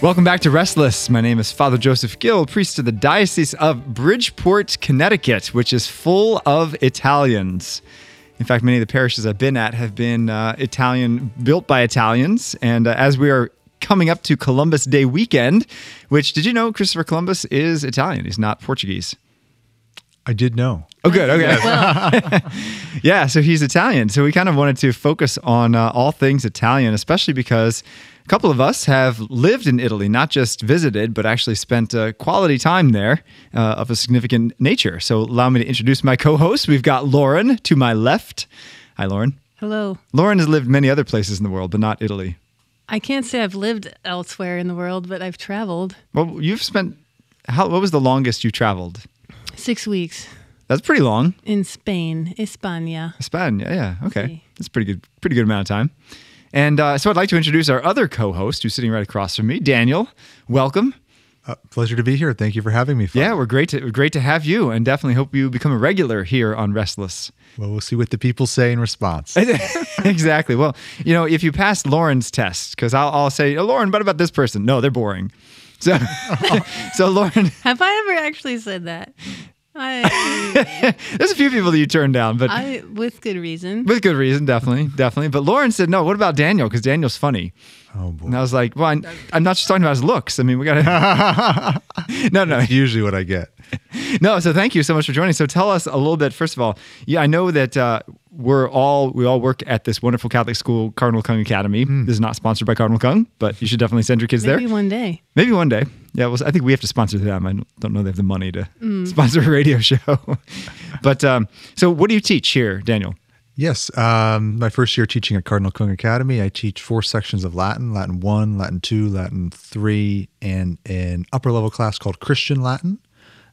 Welcome back to Restless. My name is Father Joseph Gill, priest of the Diocese of Bridgeport, Connecticut, which is full of Italians. In fact, many of the parishes I've been at have been uh, Italian, built by Italians. And uh, as we are coming up to Columbus Day weekend, which did you know Christopher Columbus is Italian? He's not Portuguese. I did know. Oh, good. Okay. yeah, so he's Italian. So we kind of wanted to focus on uh, all things Italian, especially because a couple of us have lived in Italy, not just visited, but actually spent uh, quality time there uh, of a significant nature. So allow me to introduce my co host. We've got Lauren to my left. Hi, Lauren. Hello. Lauren has lived many other places in the world, but not Italy. I can't say I've lived elsewhere in the world, but I've traveled Well, you've spent, how, what was the longest you traveled? six weeks That's pretty long. in Spain, España. España, yeah, yeah, okay, Sí. that's pretty good, pretty good amount of time. And uh, so I'd like to introduce our other co-host, who's sitting right across from me, Daniel. Welcome. Uh, pleasure to be here. Thank you for having me. Father. Yeah, we're great to great to have you, and definitely hope you become a regular here on Restless. Well, we'll see what the people say in response. exactly. Well, you know, if you pass Lauren's test, because I'll, I'll say, oh, Lauren, what about this person? No, they're boring. So, so Lauren, Have I ever actually said that? I, there's a few people that you turned down, but I with good reason. with good reason, definitely, definitely. But Lauren said, no. What about Daniel? Because Daniel's funny. oh boy. And I was like, well, I'm, I'm not just talking about his looks. I mean, we got to. no, no, That's usually what I get. no. So thank you so much for joining. So tell us a little bit. First of all, yeah, I know that uh, we're all we all work at this wonderful Catholic school, Cardinal Kung Academy. This is not sponsored by Cardinal Kung, but you should definitely send your kids there. Maybe one day. Maybe one day. Yeah, well, I think we have to sponsor them. I don't- don't know they have the money to sponsor a radio show. but um, so, what do you teach here, Daniel? Yes. Um, my first year teaching at Cardinal Kung Academy, I teach four sections of Latin Latin 1, Latin 2, Latin 3, and an upper level class called Christian Latin.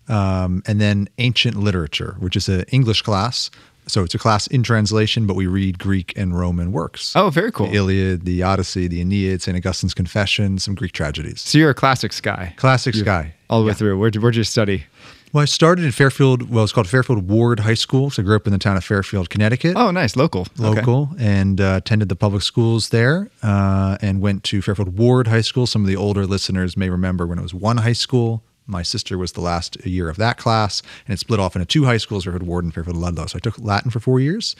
Um, and then ancient literature, which is an English class. So it's a class in translation, but we read Greek and Roman works. Oh, very cool. The Iliad, the Odyssey, the Aeneid, St. Augustine's Confession, some Greek tragedies. So you're a classics guy, Classics guy. all the way through. Where'd, where'd you study? Well, I started in Fairfield. Well, it's called Fairfield Warde High School. So I grew up in the town of Fairfield, Connecticut. Oh, nice, local. Okay. local, and uh, attended the public schools there, uh, and went to Fairfield Warde High School. Some of the older listeners may remember when it was one high school. My sister was the last year of that class, and it split off into two high schools: Fairfield Warde and Fairfield Ludlowe. So I took Latin for four years.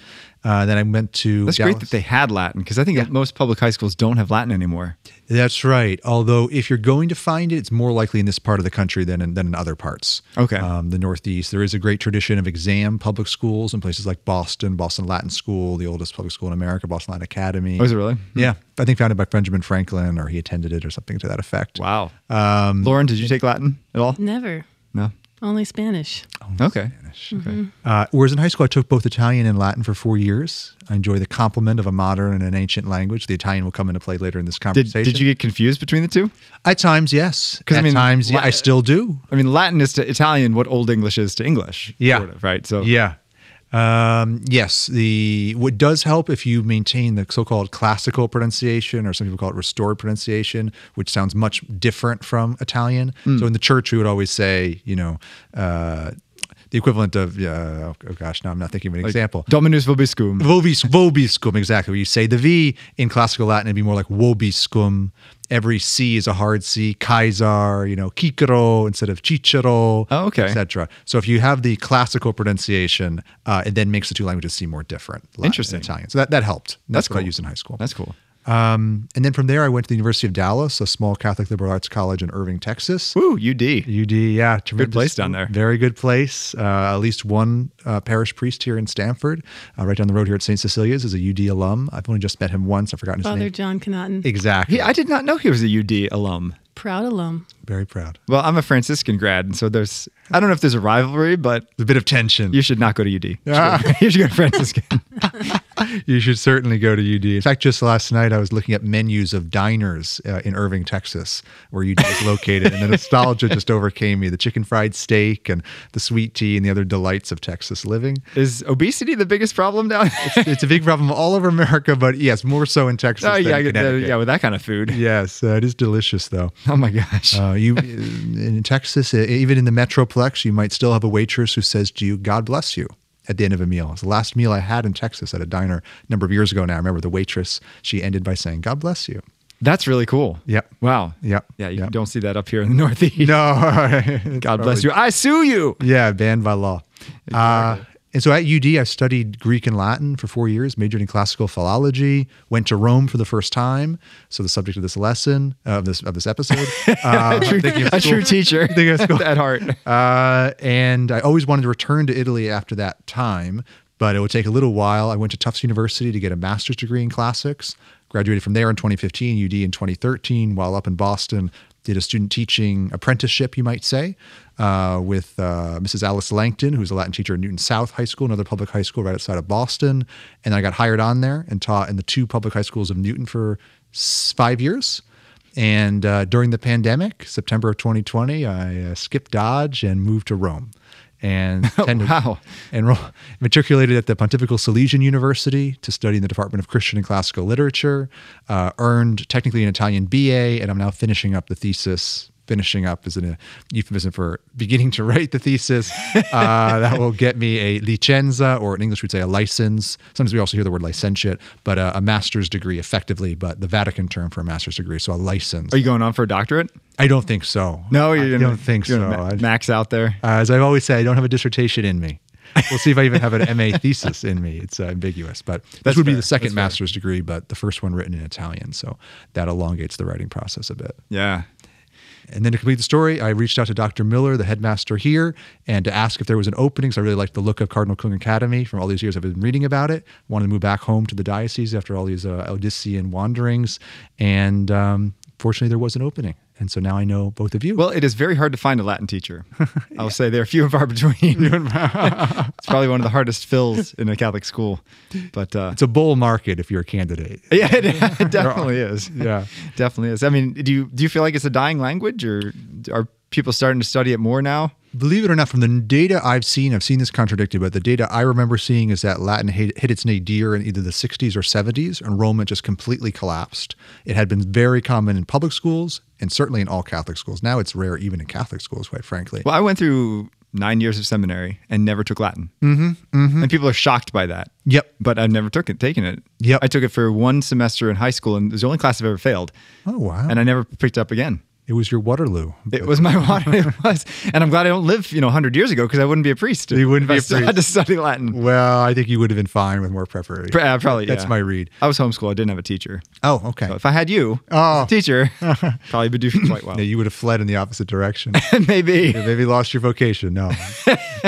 Uh, then I went to. That's Dallas. great that they had Latin because I think most public high schools don't have Latin anymore. That's right. Although, if you're going to find it, it's more likely in this part of the country than in, than in other parts. Okay. Um, the Northeast, there is a great tradition of exam public schools in places like Boston, Boston Latin School, the oldest public school in America, Boston Latin Academy. Oh, is it really? Yeah, I think founded by Benjamin Franklin, or he attended it, or something to that effect. Wow. Um, Lauren, did you take Latin at all? Never. No. Only Spanish. Okay. okay. Uh, whereas in high school, I took both Italian and Latin for four years. I enjoy the complement of a modern and an ancient language. The Italian will come into play later in this Did, conversation. did you get confused between the two? At times, yes. 'Cause, I At mean, times, yeah, La- I still do. I mean, Latin is to Italian what Old English is to English. Yeah. Sort of, right. So Yeah. Um, yes, the what does help if you maintain the so-called classical pronunciation, or some people call it restored pronunciation, which sounds much different from Italian. Hmm. So in the church, we would always say, you know, uh, the equivalent of, uh, oh gosh, now I'm not thinking of an like, example. Dominus vobiscum. Vobis, vobiscum, exactly. Where you say the V in classical Latin, it'd be more like vobiscum. Every C is a hard C. Kaiser, you know, Kikero instead of Cicero, Oh, okay. etc. So if you have the classical pronunciation, uh, it then makes the two languages seem more different. Latin Interesting. Italian. So that, that helped. That's, That's what I used in high school. That's cool. Um, and then from there, I went to the University of Dallas, a small Catholic liberal arts college in Irving, Texas. Woo, UD. UD, yeah, tremendous place down there. Very good place. Uh, at least one uh, parish priest here in Stamford, uh, right down the road here at St. Cecilia's, is a UD alum. I've only just met him once. I've forgotten his Father name. Father John Connaughton. Exactly. He, I did not know he was a UD alum. Proud alum. Very proud. Well, I'm a Franciscan grad, and so there's I don't know if there's a rivalry, but There's a bit of tension. you should not go to UD. You should go- you should go to Franciscan. you should certainly go to UD. In fact, just last night I was looking at menus of diners uh, in Irving, Texas, where UD is located, and the nostalgia just overcame me. The chicken fried steak and the sweet tea and the other delights of Texas living. Is obesity the biggest problem now? there? It's a big problem all over America, but yes, more so in Texas. Oh yeah, yeah, with that kind of food. Yes, uh, it is delicious though. Oh my gosh. Uh, you in Texas, uh, even in the Metroplex, you might still have a waitress who says to you, "God bless you." At the end of a meal, it's the last meal I had in Texas at a diner a number of years ago. Now I remember the waitress. She ended by saying, "God bless you." That's really cool. Yep. Wow. Yep. Yeah, you Yep. don't see that up here in the Northeast. No, God bless you. I sue you. Yeah, banned by law. Uh, and so at UD, I studied Greek and Latin for four years, majored in classical philology, went to Rome for the first time. So the subject of this lesson, uh, of this of this episode, uh, of a true teacher thinking of school. at heart. Uh, and I always wanted to return to Italy after that time, but it would take a little while. I went to Tufts University to get a master's degree in classics. Graduated from there in 2015, UD in 2013. While up in Boston, did a student teaching apprenticeship, you might say, uh, with uh, Mrs. Alice Langton, who's a Latin teacher at Newton South High School, another public high school right outside of Boston. And I got hired on there and taught in the two public high schools of Newton for five years. And uh, during the pandemic, September of 2020, I uh, skipped Dodge and moved to Rome. And wow. ro- matriculated at the Pontifical Salesian University to study in the Department of Christian and Classical Literature. Uh, earned technically an Italian BA, and I'm now finishing up the thesis. Finishing up is a euphemism for beginning to write the thesis. Uh, that will get me a licenza, or in English we'd say a license. Sometimes we also hear the word licentiate, but uh, a master's degree effectively, but the Vatican term for a master's degree. So a license. Are you going on for a doctorate? I don't think so. No, I you're don't think so. ma- max out there. uh, as I've always said, I don't have a dissertation in me. We'll see if I even have an MA thesis in me. It's uh, ambiguous, but this That's would be the second That's fair. master's degree, but the first one written in Italian, so that elongates the writing process a bit. Yeah. And then to complete the story, I reached out to Dr. Miller, the headmaster here, and to ask if there was an opening. So I really liked the look of Cardinal Kung Academy from all these years I've been reading about it. Wanted to move back home to the diocese after all these uh, Odyssean wanderings, and um, fortunately, there was an opening. And so now I know both of you. Well, it is very hard to find a Latin teacher. I'll say they're few and far between. it's probably one of the hardest fills in a Catholic school. But uh, it's a bull market if you're a candidate. yeah, it, it definitely is. Yeah. definitely is. I mean, do you do you feel like it's a dying language, or are people starting to study it more now? Believe it or not, from the data I've seen, I've seen this contradicted, but the data I remember seeing is that Latin hit, hit its nadir in either the 60s or 70s. Enrollment just completely collapsed. It had been very common in public schools and certainly in all Catholic schools. Now it's rare even in Catholic schools, quite frankly. Well, I went through nine years of seminary and never took Latin, mm-hmm, and people are shocked by that. Yep. But I've never took it, taken it. Yep. I took it for one semester in high school, and it was the only class I've ever failed, Oh, wow. and I never picked it up again. It was your Waterloo. It was my water. It was, and I'm glad I don't live, you know, 100 years ago because I wouldn't be a priest. You wouldn't be I a still priest. Had to study Latin. Well, I think you would have been fine with more preparation. Pr- uh, probably. That's yeah. my read. I was homeschooled. I didn't have a teacher. Oh, okay. So if I had you, Oh. as a teacher, probably would do quite well. Yeah, you would have fled in the opposite direction. Maybe. maybe lost your vocation. No.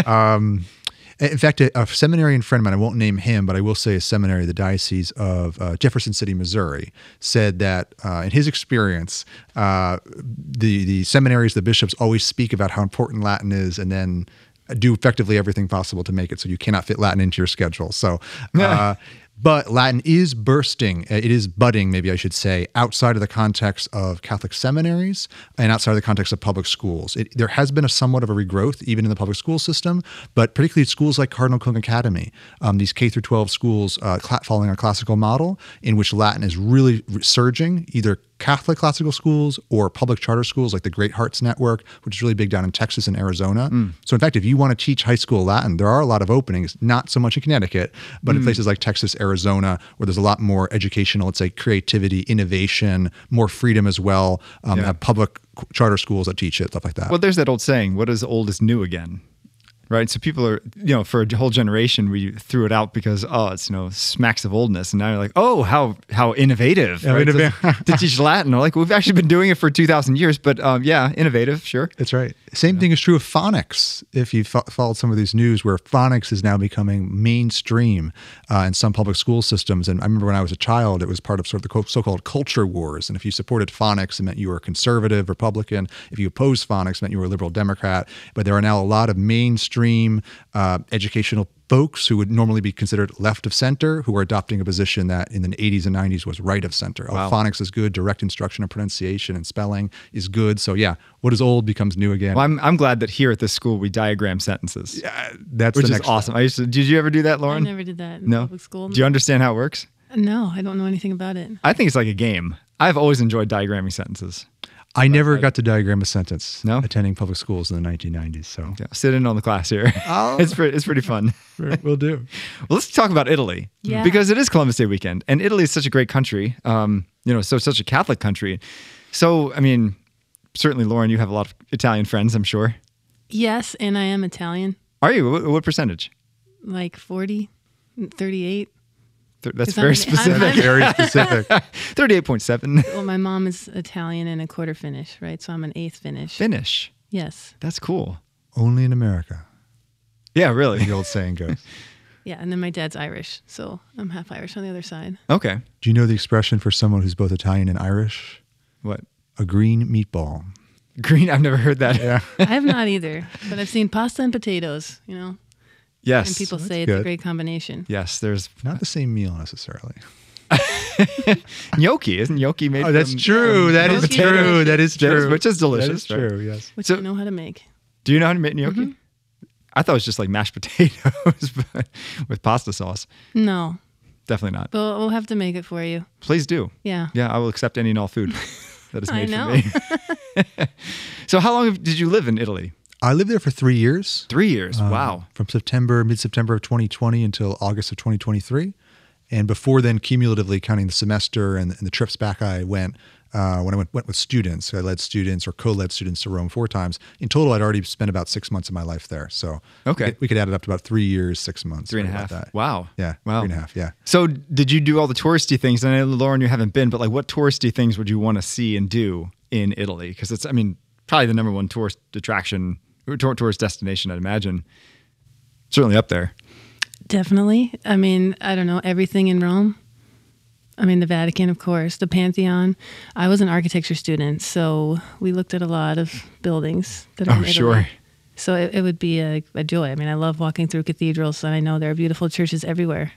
um, in fact, a, a seminarian friend of mine, I won't name him, but I will say a seminary, the Diocese of uh, Jefferson City, Missouri, said that uh, in his experience, uh, the the seminaries, the bishops always speak about how important Latin is, and then do effectively everything possible to make it so you cannot fit Latin into your schedule. So. Uh, But Latin is bursting, uh, it is budding, maybe I should say, outside of the context of Catholic seminaries and outside of the context of public schools. It, there has been a somewhat of a regrowth, even in the public school system, but particularly at schools like Cardinal Kung Academy, um, these K through 12 schools uh, following a classical model in which Latin is really surging, either Catholic classical schools or public charter schools like the Great Hearts Network, which is really big down in Texas and Arizona. So, in fact, if you want to teach high school Latin, there are a lot of openings, not so much in Connecticut, but in places like Texas, Arizona, where there's a lot more educational, let's say, creativity, innovation, more freedom as well. Um, Yeah. Have public charter schools that teach it, stuff like that. Well, there's that old saying, what is old is new again. Right. So people are, you know, for a whole generation, we threw it out because, oh, it's, you know, smacks of oldness. And now you're like, oh, how how innovative. How right? To- to, teach Latin. Like, we've actually been doing it for 2,000 years, but um, yeah, innovative, sure. That's right. Same thing is true of phonics. If you fo- followed some of these news, where phonics is now becoming mainstream uh, in some public school systems. And I remember when I was a child, it was part of sort of the co- so-called culture wars. And if you supported phonics, it meant you were a conservative Republican. If you opposed phonics, it meant you were a liberal Democrat. But there are now a lot of mainstream uh, educational folks who would normally be considered left of center, who are adopting a position that in the 80s and 90s was right of center. Wow. Oh, phonics is good, direct instruction and pronunciation and spelling is good. So yeah, what is old becomes new again. Well, I'm, I'm glad that here at this school we diagram sentences, Uh, that's which the is next awesome. I used to. Did you ever do that, Lauren? I never did that in no. public school. Do you understand how it works? no, I don't know anything about it. I think it's like a game. I've always enjoyed diagramming sentences. I never got to diagram a sentence No? attending public schools in the 1990s. So Yeah, sit in on the class here. Oh. it's pretty, it's pretty fun. we'll do. Well, let's talk about Italy Yeah. because it is Columbus Day weekend, and Italy is such a great country. Um, you know, so such a Catholic country. So, I mean, certainly, Lauren, you have a lot of Italian friends, I'm sure. Yes, and I am Italian, Are you? What, what percentage? like 40, 38. Th- That's 'Cause I'm- very I'm- specific. I'm- Very specific. Thirty-eight point seven. Well, my mom is Italian and a quarter Finnish, right? So I'm an eighth Finnish. Finish. yes. That's cool. Only in America, Yeah, really. the old saying goes. Yeah, and then my dad's Irish, so I'm half Irish on the other side. Okay. Do you know the expression for someone who's both Italian and Irish? What? A green meatball. Green? I've never heard that. Yeah. I have not either, but I've seen pasta and potatoes, you know, Yes. and people that's say it's good. a great combination. Yes. There's Not the same meal necessarily. gnocchi. Isn't gnocchi made? Oh, that's from- true. That is true. That is That is- true. which is delicious, That is true. Yes. Which So- I know how to make. Do you know how to make gnocchi? Mm-hmm. I thought it was just like mashed potatoes but with pasta sauce. No, Definitely not. but we'll have to make it for you. Please do. Yeah. Yeah, I will accept any and all food that is I made know. for me. so, how long did you live in Italy? I lived there for three years. Three years. um, wow. From September, mid September of 2020 until August of 2023. And before then, cumulatively counting the semester and, and the trips back I went, uh, when I went, went with students, I led students or co led students to Rome four times. In total, I'd already spent about six months of my life there. So Okay. we could, we could add it up to about three years, six months. Three and a half. that. Wow. Yeah. Wow. Three and a half. Yeah. So, did you do all the touristy things? And I know, Lauren, you haven't been, but like, what touristy things would you want to see and do in Italy? Because it's, I mean, probably the number one tourist attraction, or tour- destination, I'd imagine. Certainly up there. Definitely. I mean, I don't know, everything in Rome. I mean, the Vatican, of course, the Pantheon. I was an architecture student, so we looked at a lot of buildings that are Oh, in Italy. sure. So it, it would be a, a joy. I mean, I love walking through cathedrals, and I know there are beautiful churches everywhere.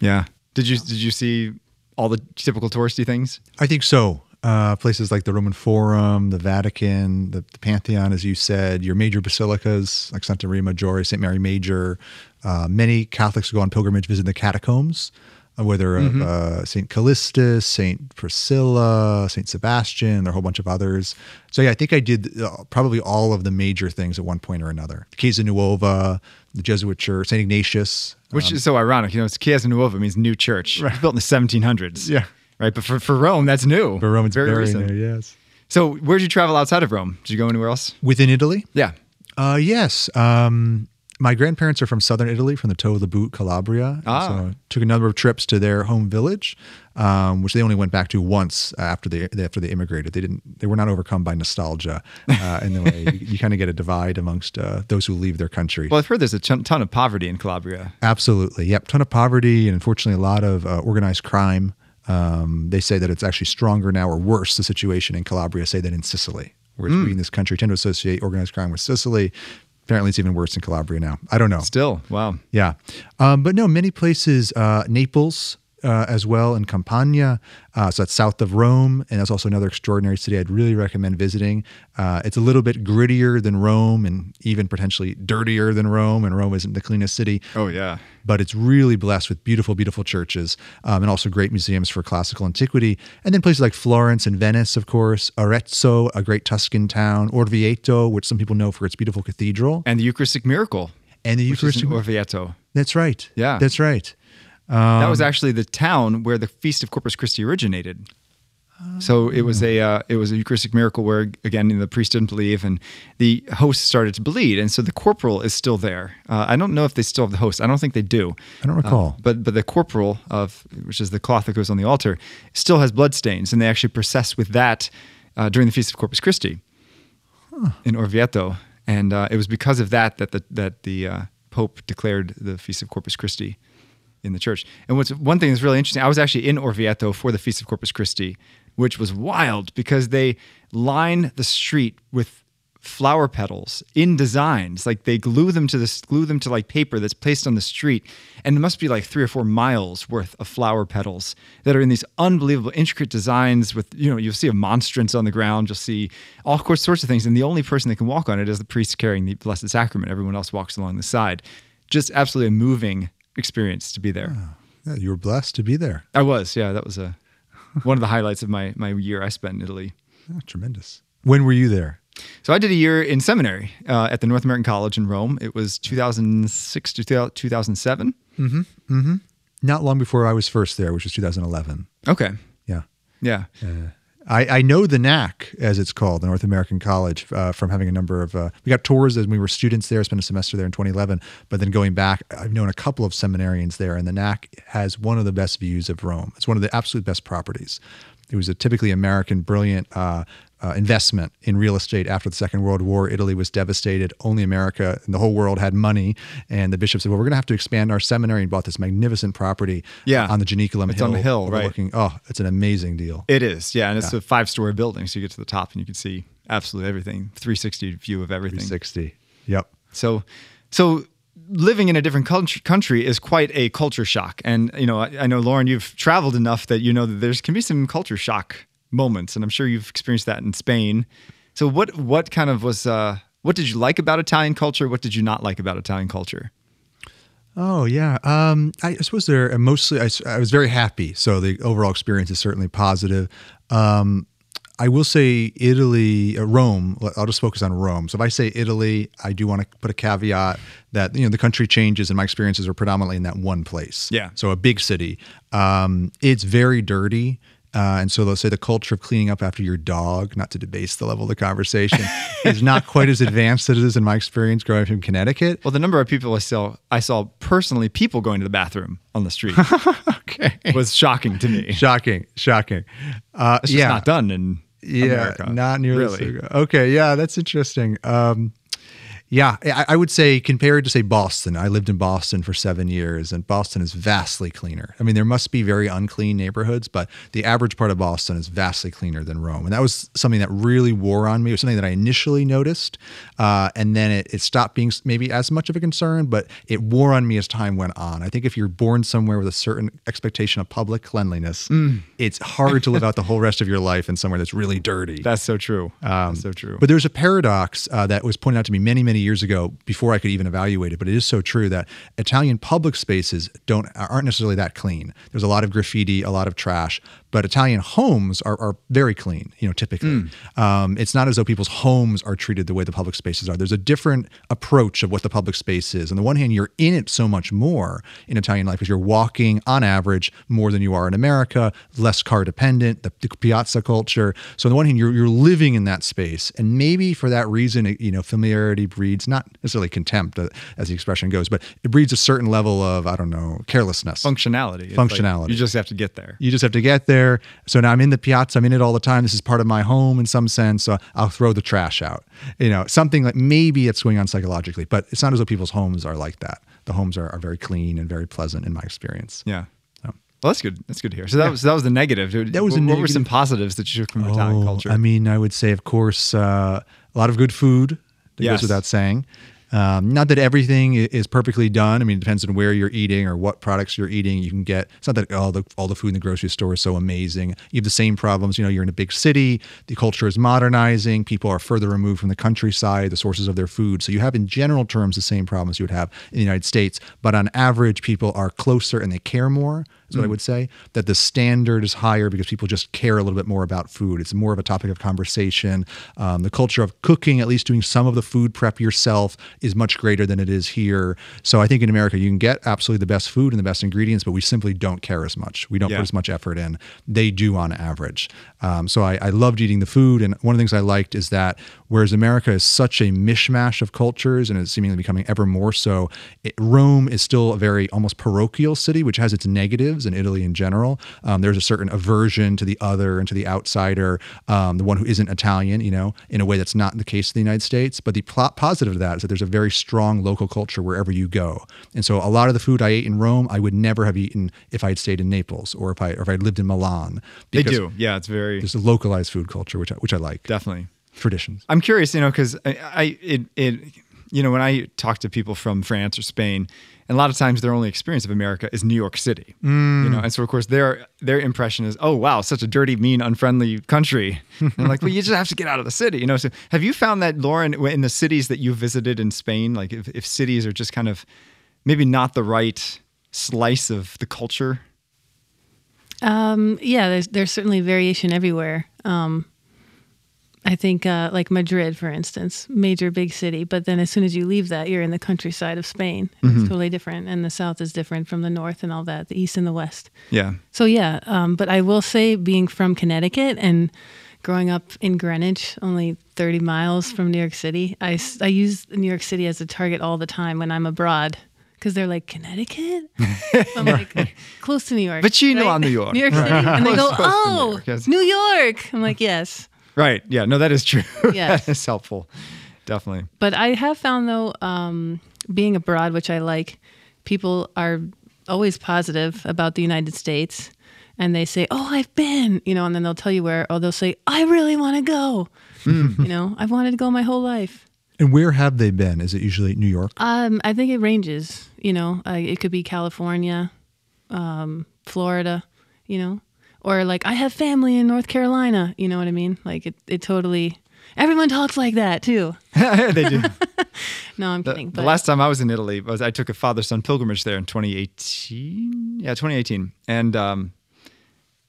Yeah. Did you did you see all the typical touristy things? I think so. Uh, places like the Roman Forum, the Vatican, the, the Pantheon, as you said, your major basilicas like Santa Maria Maggiore, St. Mary Major. Uh, many Catholics go on pilgrimage visit the catacombs, uh, whether of uh, St. Callistus, St. Priscilla, St. Sebastian, there are a whole bunch of others. So, yeah, I think I did uh, probably all of the major things at one point or another. Chiesa Nuova, the Jesuit Church, St. Ignatius. Which is so ironic. You know, it's Chiesa Nuova means new church. Was built in the 1700s. Yeah. Right. But for, for Rome, that's new. For Rome, it's very, recent. new, yes. So, where'd you travel outside of Rome? Did you go anywhere else? Within Italy? Yeah. Uh, yes. Um, my grandparents are from southern Italy, from the toe of the boot, Calabria. Ah. So I took a number of trips to their home village, um, which they only went back to once after they after they immigrated. They didn't. They were not overcome by nostalgia uh, in the way you, you kind of get a divide amongst uh, those who leave their country. Well, I've heard there's a ton, ton of poverty in Calabria. Absolutely. Yep. Ton of poverty and unfortunately a lot of uh, organized crime. Um, they say that it's actually stronger now or worse, the situation in Calabria, say, than in Sicily. Whereas we in this country tend to associate organized crime with Sicily. Apparently it's even worse in Calabria now. I don't know. Still, wow. Yeah. Um, but no, many places, uh, Naples uh, as well, in Campania. Uh, so that's south of Rome. And that's also another extraordinary city I'd really recommend visiting. Uh, it's a little bit grittier than Rome and even potentially dirtier than Rome. And Rome isn't the cleanest city Oh, yeah. but it's really blessed with beautiful, beautiful churches um, and also great museums for classical antiquity. And then places like Florence and Venice, of course, Arezzo, a great Tuscan town, Orvieto, which some people know for its beautiful cathedral, And the Eucharistic miracle, and the Eucharistic. Orvieto. That's right. Yeah. that's right. That was actually the town where the Feast of Corpus Christi originated. So it was a uh, it was a Eucharistic miracle where again the priest didn't believe and the host started to bleed and so the corporal is still there. Uh, I don't know if they still have the host. I don't think they do. I don't recall. Uh, but but the corporal of which is the cloth that goes on the altar still has blood stains and they actually process with that uh, during the Feast of Corpus Christi in Orvieto and uh, it was because of that that the that the uh, Pope declared the Feast of Corpus Christi in the church. And what's one thing that's really interesting, I was actually in Orvieto for the Feast of Corpus Christi, which was wild because they line the street with flower petals in designs. Like they glue them to this, glue them to like paper that's placed on the street, and it must be like three or four miles worth of flower petals that are in these unbelievable, intricate designs. With you know, you'll see a monstrance on the ground. You'll see all sorts of things, and the only person that can walk on it is the priest carrying the Blessed Sacrament. Everyone else walks along the side. Just absolutely a moving experience to be there. Yeah, you were blessed to be there. I was, yeah. That was a one of the highlights of my my year I spent in Italy. Oh, tremendous. When were you there? So I did a year in seminary uh, at the North American College in Rome. It was 2006 to 2007. Hmm. Hmm. Not long before I was first there, which was 2011. Okay. Yeah. Yeah. I, I know the NAC, as it's called, the North American College, uh, from having a number of. Uh, we got tours as we were students there, spent a semester there in 2011. But then going back, I've known a couple of seminarians there, and the NAC has one of the best views of Rome. It's one of the absolute best properties. It was a typically American, brilliant uh, uh, investment in real estate after the Second World War. Italy was devastated. Only America and the whole world had money. And the bishop said, "Well, we're going to have to expand our seminary," and bought this magnificent property Yeah. on the Janiculum It's Hill. on the hill, right. Oh, it's an amazing deal. It is. Yeah. And it's a five story building. So you get to the top and you can see absolutely everything 360 view of everything. 360. Yep. So, so living in a different country, is quite a culture shock. And, you know, I, I know, Lauren, you've traveled enough that you know that there's can be some culture shock moments. And I'm sure you've experienced that in Spain. So what, what kind of was, uh, what did you like about Italian culture? What did you not like about Italian culture? Oh yeah. Um, I, I suppose they're mostly. I was very happy, so the overall experience is certainly positive. Um, I will say Italy, uh, Rome. I'll just focus on Rome. So if I say Italy, I do want to put a caveat that you know the country changes, and my experiences are predominantly in that one place. Yeah. So a big city. Um, it's very dirty. Uh, and so they'll say the culture of cleaning up after your dog, not to debase the level of the conversation, is not quite as advanced as it is in my experience growing up in Connecticut. Well, the number of people I saw, I saw personally, people going to the bathroom on the street Okay. was shocking to me. Shocking, shocking. Uh, It's just yeah, not done in yeah, America. not nearly. really. so- Okay, yeah, that's interesting. Um, yeah, I, I would say compared to say Boston, I lived in Boston for seven years, and Boston is vastly cleaner. I mean, there must be very unclean neighborhoods, but the average part of Boston is vastly cleaner than Rome, and that was something that really wore on me. It was something that I initially noticed, uh, and then it, it stopped being maybe as much of a concern, but it wore on me as time went on. I think if you're born somewhere with a certain expectation of public cleanliness, Mm. it's hard to live out the whole rest of your life in somewhere that's really dirty. That's so true. That's so true. But there's a paradox uh, that was pointed out to me many, many years ago before I could even evaluate it. But it is so true that Italian public spaces don't aren't necessarily that clean. There's a lot of graffiti, a lot of trash. But Italian homes are, are very clean, you know, typically. Um, it's not as though people's homes are treated the way the public spaces are. There's a different approach of what the public space is. On the one hand, you're in it so much more in Italian life because you're walking on average more than you are in America, less car dependent, the, the piazza culture. So on the one hand, you're, you're living in that space. And maybe for that reason, you know, familiarity breeds not necessarily contempt, uh, as the expression goes, but it breeds a certain level of, I don't know, carelessness. functionality. It's like Functionality. you just have to get there. You just have to get there. So now I'm in the piazza. I'm in it all the time. This is part of my home in some sense. So I'll throw the trash out. You know, something like maybe it's going on psychologically, but it's not as though people's homes are like that. The homes are, are very clean and very pleasant in my experience. Yeah. Well, that's good. That's good to hear. So that was that was the negative. That was what, a what were some positives that you took from Italian Oh, culture? I mean, I would say, of course, uh, a lot of good food. That Yes. goes without saying. Um, not that everything is perfectly done. I mean, it depends on where you're eating or what products you're eating. You can get. It's not that oh, the, all the food in the grocery store is so amazing. You have the same problems. You know, you're in a big city. The culture is modernizing. People are further removed from the countryside, the sources of their food. So you have, in general terms, the same problems you would have in the United States. But on average, people are closer and they care more. Is what I would say. That the standard is higher because people just care a little bit more about food. It's more of a topic of conversation. Um, the culture of cooking, at least doing some of the food prep yourself, is much greater than it is here. So I think in America you can get absolutely the best food and the best ingredients, but we simply don't care as much. We don't Yeah. put as much effort in. They do on average. Um, so I, I loved eating the food, and one of the things I liked is that whereas America is such a mishmash of cultures and is seemingly becoming ever more so, it, Rome is still a very almost parochial city, which has its negatives, and Italy in general. Um, there's a certain aversion to the other and to the outsider, um, the one who isn't Italian, you know, in a way that's not the case in the United States. But the pl- positive of that is that there's a very strong local culture wherever you go. And so a lot of the food I ate in Rome, I would never have eaten if I had stayed in Naples or if I or if I lived in Milan. they do. Yeah, it's very There's a localized food culture, which I, which I like. definitely. traditions. I'm curious, you know, because I, I it it you know when I talk to people from France or Spain, and a lot of times their only experience of America is New York City, you know, and so of course their their impression is, oh wow, such a dirty, mean, unfriendly country. and like, well, you just have to get out of the city, you know. So have you found that, Lauren, in the cities that you visited in Spain, like if, if cities are just kind of maybe not the right slice of the culture? Um, yeah, there's there's certainly variation everywhere. Um, I think uh, like Madrid, for instance, major big city, but then as soon as you leave that, you're in the countryside of Spain. It's totally different, and the south is different from the north and all that, the east and the west. Yeah. So yeah, um, but I will say, being from Connecticut and growing up in Greenwich, only 30 miles from New York City, I I use New York City as a target all the time when I'm abroad. Because they're like Connecticut, I'm like close to New York. But you know I'm New York. New York City, and they go, Close- New "Oh, York, yes. New York." I'm like, "Yes." Right. Yeah. No, that is true. Yes. that is helpful. Definitely. But I have found though, um, being abroad, which I like, people are always positive about the United States, and they say, "Oh, I've been," you know, and then they'll tell you where, or they'll say, "I really want to go." Hmm. you know, I've wanted to go my whole life. And where have they been? Is it usually New York? Um, I think it ranges. You know, uh, it could be California, um, Florida. You know, or like I have family in North Carolina. You know what I mean? Like it, it totally. Everyone talks like that too. they do. No, I'm The, kidding. the but last time I was in Italy was I took a father son pilgrimage there in 2018. Yeah, 2018. And um,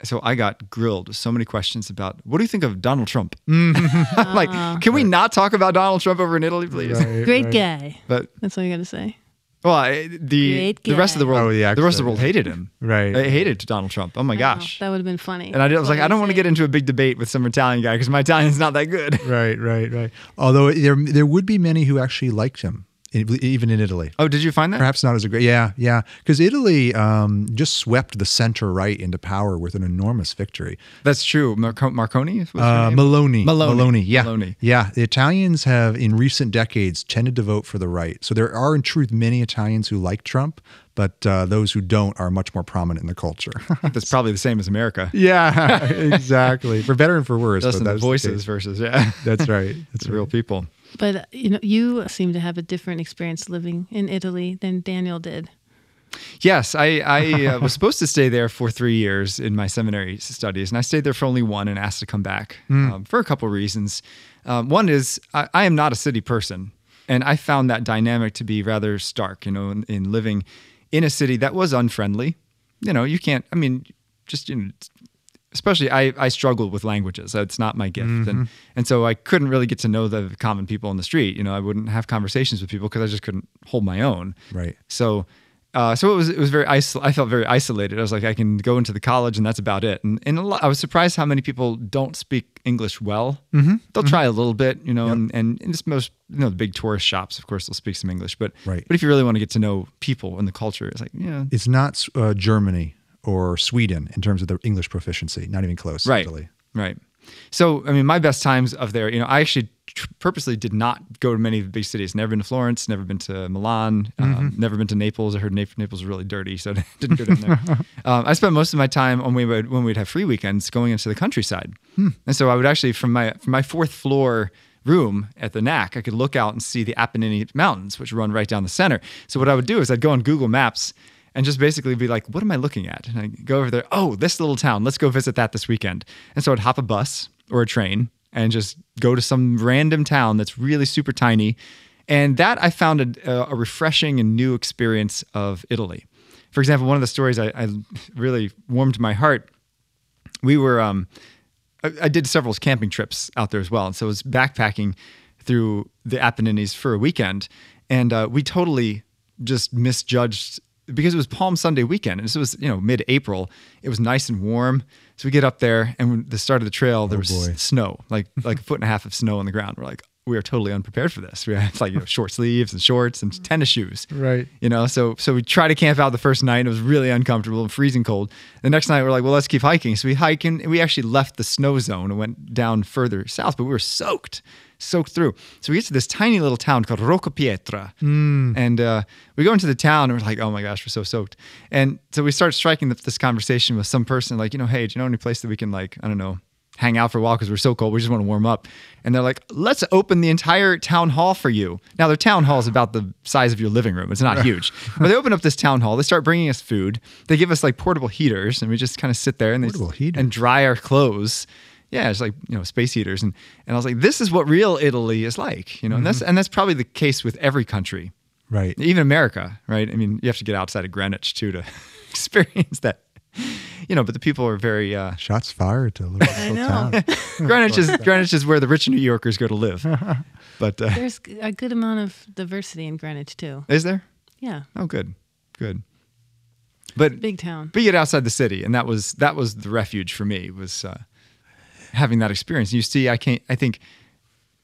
so I got grilled with so many questions about what do you think of Donald Trump? Like, can we not talk about Donald Trump over in Italy, please? great guy. But That's all you got to say. Well, I, the Great the rest of the world, Oh, the the rest of the world hated him. Right. They hated Donald Trump. Oh my I gosh. that would have been funny. And I, did- I was like, I don't want to get into a big debate with some Italian guy because my Italian's not that good. Right, right, right. Although there there would be many who actually liked him, even in Italy. Oh, did you find that? Perhaps not as a great. Yeah, yeah. Because Italy um, just swept the center right into power with an enormous victory. That's true. Marco- Marconi? Uh, name? Meloni. Meloni. Yeah. Meloni. Yeah. The Italians have, in recent decades, tended to vote for the right. So there are, in truth, many Italians who like Trump, but uh, those who don't are much more prominent in the culture. That's probably the same as America. yeah, exactly. For better and for worse. In the that's voices versus, yeah. That's right. That's It's real people. But uh, you know, you seem to have a different experience living in Italy than Daniel did. Yes, I, I uh, was supposed to stay there for three years in my seminary studies, and I stayed there for only one and asked to come back um, for a couple of reasons. Um, one is I, I am not a city person, and I found that dynamic to be rather stark. You know, in, in living in a city that was unfriendly. You know, you can't. I mean, just you know, especially I, I struggled with languages. It's not my gift. And, and so I couldn't really get to know the common people on the street. You know, I wouldn't have conversations with people because I just couldn't hold my own. Right. So, uh, so it was, it was very, isol- I felt very isolated. I was like, I can go into the college and that's about it. And, and a lot, I was surprised how many people don't speak English well. Mm-hmm. They'll try a little bit, you know, and, and in this most, you know, the big tourist shops, of course, they'll speak some English, but, Right. but if you really want to get to know people and the culture, it's like, yeah, It's not uh, Germany or Sweden in terms of the English proficiency. Not even close. right Italy. right so i mean my best times of there you know i actually tr- purposely did not go to many of the big cities never been to florence never been to milan um, never been to naples i heard naples, naples was really dirty so I didn't go down there um, i spent most of my time when we would when we'd have free weekends going into the countryside and so i would actually from my from my fourth floor room at the NAC, I could look out and see the Apennine Mountains, which run right down the center. So what I would do is I'd go on Google Maps and just basically be like, what am I looking at? And I go over there, oh, this little town, let's go visit that this weekend. And so I'd hop a bus or a train and just go to some random town that's really super tiny. And that I found a, a refreshing and new experience of Italy. For example, one of the stories I, I really warmed my heart we were um I, I did several camping trips out there as well and so I was backpacking through the Apennines for a weekend and uh, we totally just misjudged because it was Palm Sunday weekend and this was you know mid-April it was nice and warm so we get up there and the start of the trail there oh, was boy. snow like like a foot and a half of snow on the ground we're like we are totally unprepared for this we had like you know, short sleeves and shorts and tennis shoes. Right. you know so so we tried to camp out the first night. It was really uncomfortable and freezing cold. The next night we're like well let's keep hiking. So we hike and we actually left the snow zone and went down further south but we were soaked soaked through. So we get to this tiny little town called Rocca Pietra. And uh, we go into the town and we're like oh my gosh we're so soaked. And so we start striking this conversation with some person like you know hey do you know any place that we can like i don't know hang out for a while because we're so cold. We just want to warm up. And they're like, let's open the entire town hall for you. Now, their town hall is about the size of your living room. It's not huge. but they open up this town hall. They start bringing us food. They give us like portable heaters, and we just kind of sit there and they and dry our clothes. Yeah, it's like you know space heaters, and and I was like, this is what real Italy is like, you know, and that's mm-hmm. and that's probably the case with every country, Right. even America, right? I mean, you have to get outside of Greenwich too to experience that, you know. But the people are very. Uh, Shots fired to a little, I little know. town. Greenwich is Greenwich is where the rich New Yorkers go to live. But uh, There's a good amount of diversity in Greenwich too. is there? Yeah, Oh, good, good. But big town. but you get outside the city, and that was that was the refuge for me was uh, having that experience. And You see, I can't. I think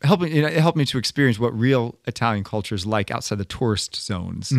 helping it helped me to experience what real Italian culture is like outside the tourist zones.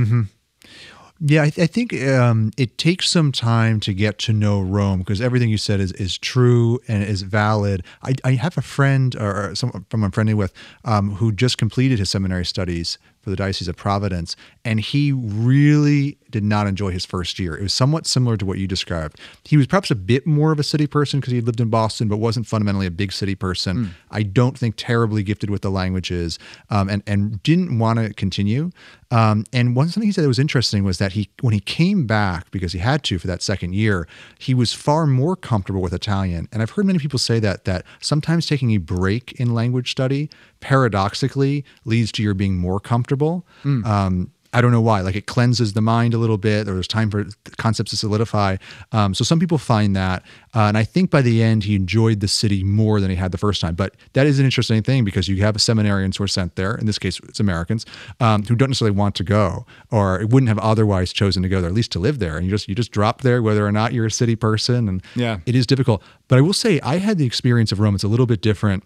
Yeah, I, th- I think um, it takes some time to get to know Rome because everything you said is, is true and is valid. I, I have a friend or someone from I'm friendly with um, who just completed his seminary studies for the Diocese of Providence, and he really did not enjoy his first year. It was somewhat similar to what you described. He was perhaps a bit more of a city person because he lived in Boston, but wasn't fundamentally a big city person. I don't think terribly gifted with the languages, um, and and didn't want to continue. Um, and one something he said that was interesting was that he when he came back because he had to for that second year, he was far more comfortable with Italian. And I've heard many people say that that sometimes taking a break in language study paradoxically leads to your being more comfortable. Um, I don't know why. Like it cleanses the mind a little bit, or there's time for concepts to solidify. Um, so some people find that, uh, and I think by the end he enjoyed the city more than he had the first time. But that is an interesting thing because you have seminarians who are sent there. In this case, it's Americans um, who don't necessarily want to go, or wouldn't have otherwise chosen to go there, at least to live there. And you just you just drop there, whether or not you're a city person, and Yeah. it is difficult. But I will say, I had the experience of Rome. It's a little bit different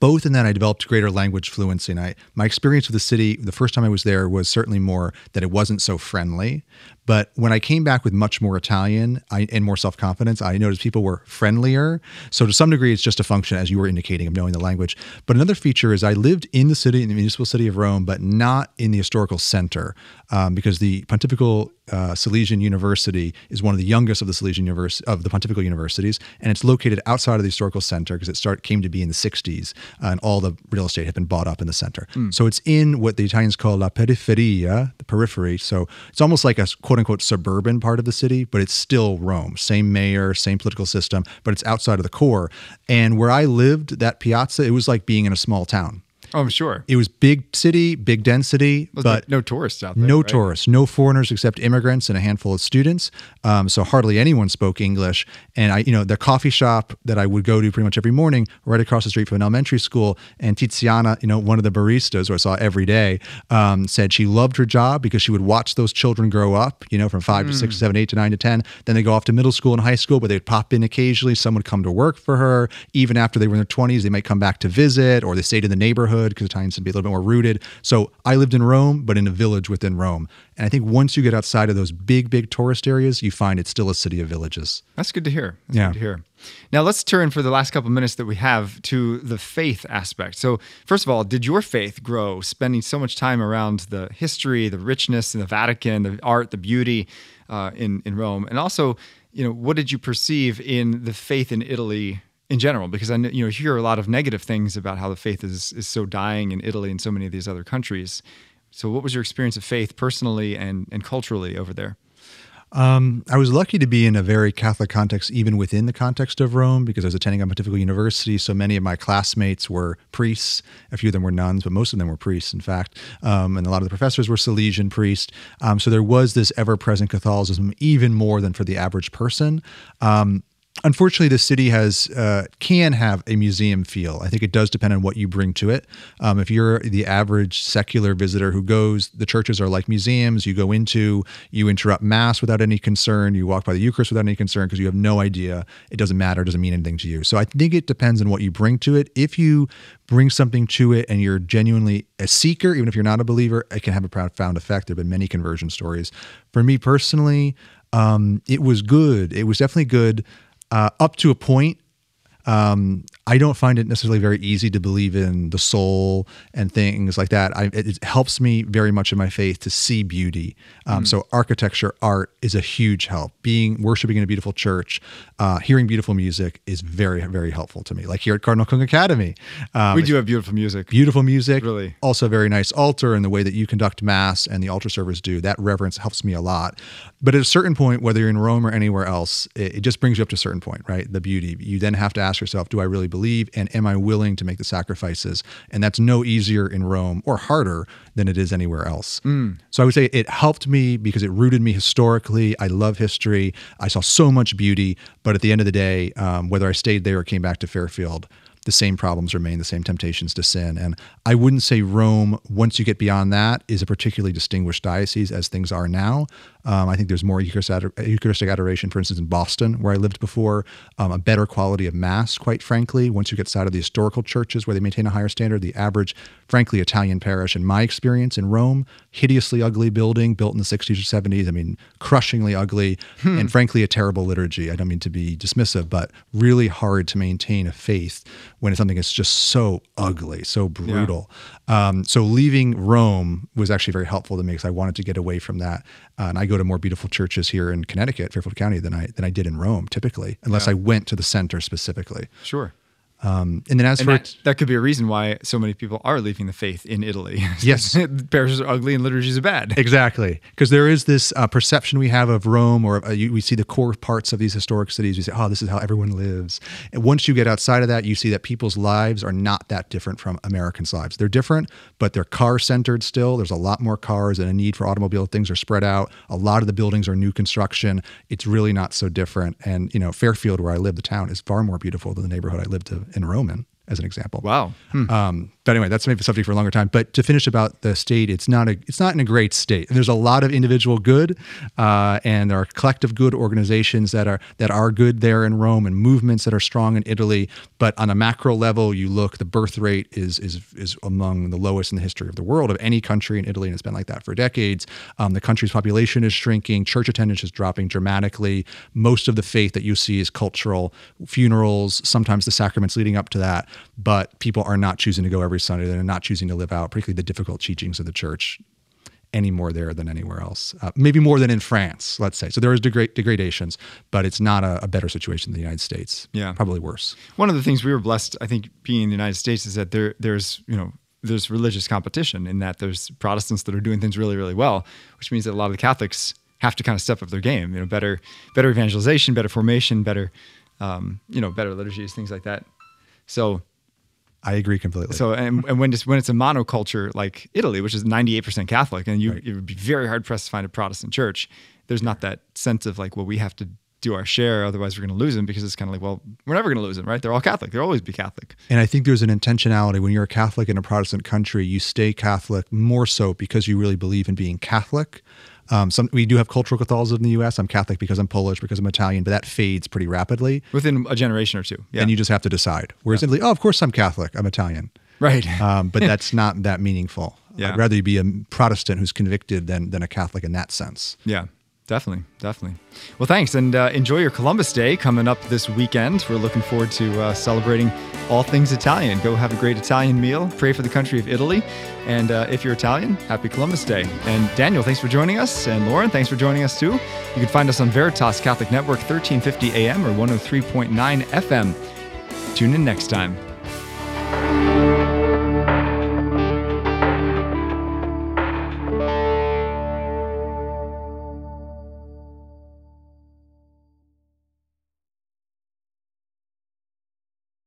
both in that I developed greater language fluency. And I, my experience with the city, the first time I was there, was certainly more that it wasn't so friendly. But when I came back with much more Italian I, and more self confidence, I noticed people were friendlier. So to some degree, it's just a function, as you were indicating, of knowing the language. But another feature is I lived in the city, in the municipal city of Rome, but not in the historical center, um, because the Pontifical uh, Salesian University is one of the youngest of the Salesian univers- of the Pontifical universities, and it's located outside of the historical center because it start came to be in the 60s, uh, and all the real estate had been bought up in the center. So it's in what the Italians call la periferia, the periphery. So it's almost like a quote unquote suburban part of the city, but it's still Rome. Same mayor, same political system, but it's outside of the core. And where I lived, that piazza, it was like being in a small town. Oh, I'm sure. It was big city, big density, There's but no tourists out there. no right? tourists, no foreigners except immigrants and a handful of students. Um, so hardly anyone spoke English. And I, you know, the coffee shop that I would go to pretty much every morning, right across the street from an elementary school, and Tiziana, you know, one of the baristas who I saw every day, um, said she loved her job because she would watch those children grow up, you know, from five to six, seven, eight to nine to ten. Then they go off to middle school and high school, but they'd pop in occasionally. Some would come to work for her, even after they were in their twenties. They might come back to visit, or they stayed in the neighborhood because Italians tend to be a little bit more rooted. So I lived in Rome, but in a village within Rome. And I think once you get outside of those big, big tourist areas, you find it's still a city of villages. That's good to hear. That's Yeah. good to hear. Now let's turn for the last couple minutes that we have to the faith aspect. So first of all, did your faith grow spending so much time around the history, the richness in the Vatican, the art, the beauty uh, in in Rome, and also, you know, what did you perceive in the faith in Italy? In general, because I you know hear a lot of negative things about how the faith is is so dying in Italy and so many of these other countries. So, what was your experience of faith personally and and culturally over there? Um, I was lucky to be in a very Catholic context, even within the context of Rome, because I was attending a Pontifical University. So many of my classmates were priests. A few of them were nuns, but most of them were priests, in fact. Um, and a lot of the professors were Salesian priests. Um, so there was this ever present Catholicism, even more than for the average person. Um, Unfortunately, the city has uh, can have a museum feel. I think it does depend on what you bring to it. Um, if you're the average secular visitor who goes, the churches are like museums. You go into, you interrupt mass without any concern. You walk by the Eucharist without any concern because you have no idea. It doesn't matter. It doesn't mean anything to you. So I think it depends on what you bring to it. If you bring something to it and you're genuinely a seeker, even if you're not a believer, it can have a profound effect. There have been many conversion stories. For me personally, um, it was good. It was definitely good uh, up to a point. Um, I don't find it necessarily very easy to believe in the soul and things like that. I, it, it helps me very much in my faith to see beauty. Um, So architecture, art is a huge help. Being worshiping in a beautiful church, uh, hearing beautiful music is very very helpful to me. Like here at Cardinal Kung Academy, um, we do have beautiful music. beautiful music. Really. Also, very nice altar and the way that you conduct mass and the altar servers do. That reverence helps me a lot. But at a certain point, whether you're in Rome or anywhere else, it, it just brings you up to a certain point, right? The beauty. You then have to ask yourself, do I really believe and am I willing to make the sacrifices? And that's no easier in Rome or harder than it is anywhere else. So I would say it helped me because it rooted me historically. I love history. I saw so much beauty. But at the end of the day, um, whether I stayed there or came back to Fairfield, the same problems remain, the same temptations to sin. And I wouldn't say Rome, once you get beyond that, is a particularly distinguished diocese as things are now. Um, I think there's more Eucharistic, adoration, for instance, in Boston, where I lived before, um, a better quality of Mass, quite frankly. Once you get outside of the historical churches where they maintain a higher standard, the average, frankly, Italian parish, in my experience in Rome, hideously ugly building built in the 60s or 70s. I mean, crushingly ugly, and frankly, a terrible liturgy. I don't mean to be dismissive, but really hard to maintain a faith when something is just so ugly, so brutal. Um, so leaving Rome was actually very helpful to me because I wanted to get away from that. Uh, and I go to more beautiful churches here in Connecticut, Fairfield County, than I than I did in Rome, typically, unless I went to the center specifically. Sure. Um, and then as And for that, that could be a reason why so many people are leaving the faith in Italy. Yes. Parishes are ugly and liturgies are bad. Exactly, because there is this uh, perception we have of Rome, or uh, you, we see the core parts of these historic cities. We say, "Oh, this is how everyone lives." And once you get outside of that, you see that people's lives are not that different from Americans' lives. They're different, but they're car-centered still. There's a lot more cars and a need for automobile. Things are spread out. A lot of the buildings are new construction. It's really not so different. And you know, Fairfield, where I live, the town is far more beautiful than the neighborhood I lived in Rome Roman, as an example. Wow. Hmm. Um, but anyway, that's maybe a subject for a longer time. But to finish about the state, it's not a it's not in a great state. There's a lot of individual good, uh, and there are collective good organizations that are that are good there in Rome, and movements that are strong in Italy. But on a macro level, you look, the birth rate is is is among the lowest in the history of the world of any country in Italy, and it's been like that for decades. Um, the country's population is shrinking. Church attendance is dropping dramatically. Most of the faith that you see is cultural, funerals, sometimes the sacraments leading up to that. But people are not choosing to go every Sunday. They're not choosing to live out, particularly the difficult teachings of the church, any more there than anywhere else. Uh, maybe more than in France, let's say. So there is degra- degradations, but it's not a, a better situation than the United States. Yeah. probably worse. One of the things we were blessed, I think, being in the United States is that there there's you know there's religious competition in that there's Protestants that are doing things really really well, which means that a lot of the Catholics have to kind of step up their game. You know, better better evangelization, better formation, better um, you know better liturgies, things like that. So I agree completely. so and, and when it's when it's a monoculture like Italy, which is 98% Catholic, and you Right. it would be very hard pressed to find a Protestant church. There's not that sense of like, well, we have to do our share, otherwise we're going to lose them because it's kind of like, well, we're never going to lose them, right? They're all Catholic. They'll always be Catholic. And I think there's an intentionality when you're a Catholic in a Protestant country, you stay Catholic more so because you really believe in being Catholic. Um, some we do have cultural Catholicism in the U.S. I'm Catholic because I'm Polish, because I'm Italian, but that fades pretty rapidly, within a generation or two. Yeah. and you just have to decide. Whereas Italy, oh, of course I'm Catholic, I'm Italian, right. um, but that's not that meaningful. Yeah. I'd rather you be a Protestant who's convicted than than a Catholic in that sense. yeah. Definitely. Definitely. Well, thanks. And uh, enjoy your Columbus Day coming up this weekend. We're looking forward to uh, celebrating all things Italian. Go have a great Italian meal. Pray for the country of Italy. And uh, if you're Italian, happy Columbus Day. And Daniel, thanks for joining us. And Lauren, thanks for joining us too. You can find us on Veritas Catholic Network, 1350 AM or 103.9 FM. Tune in next time.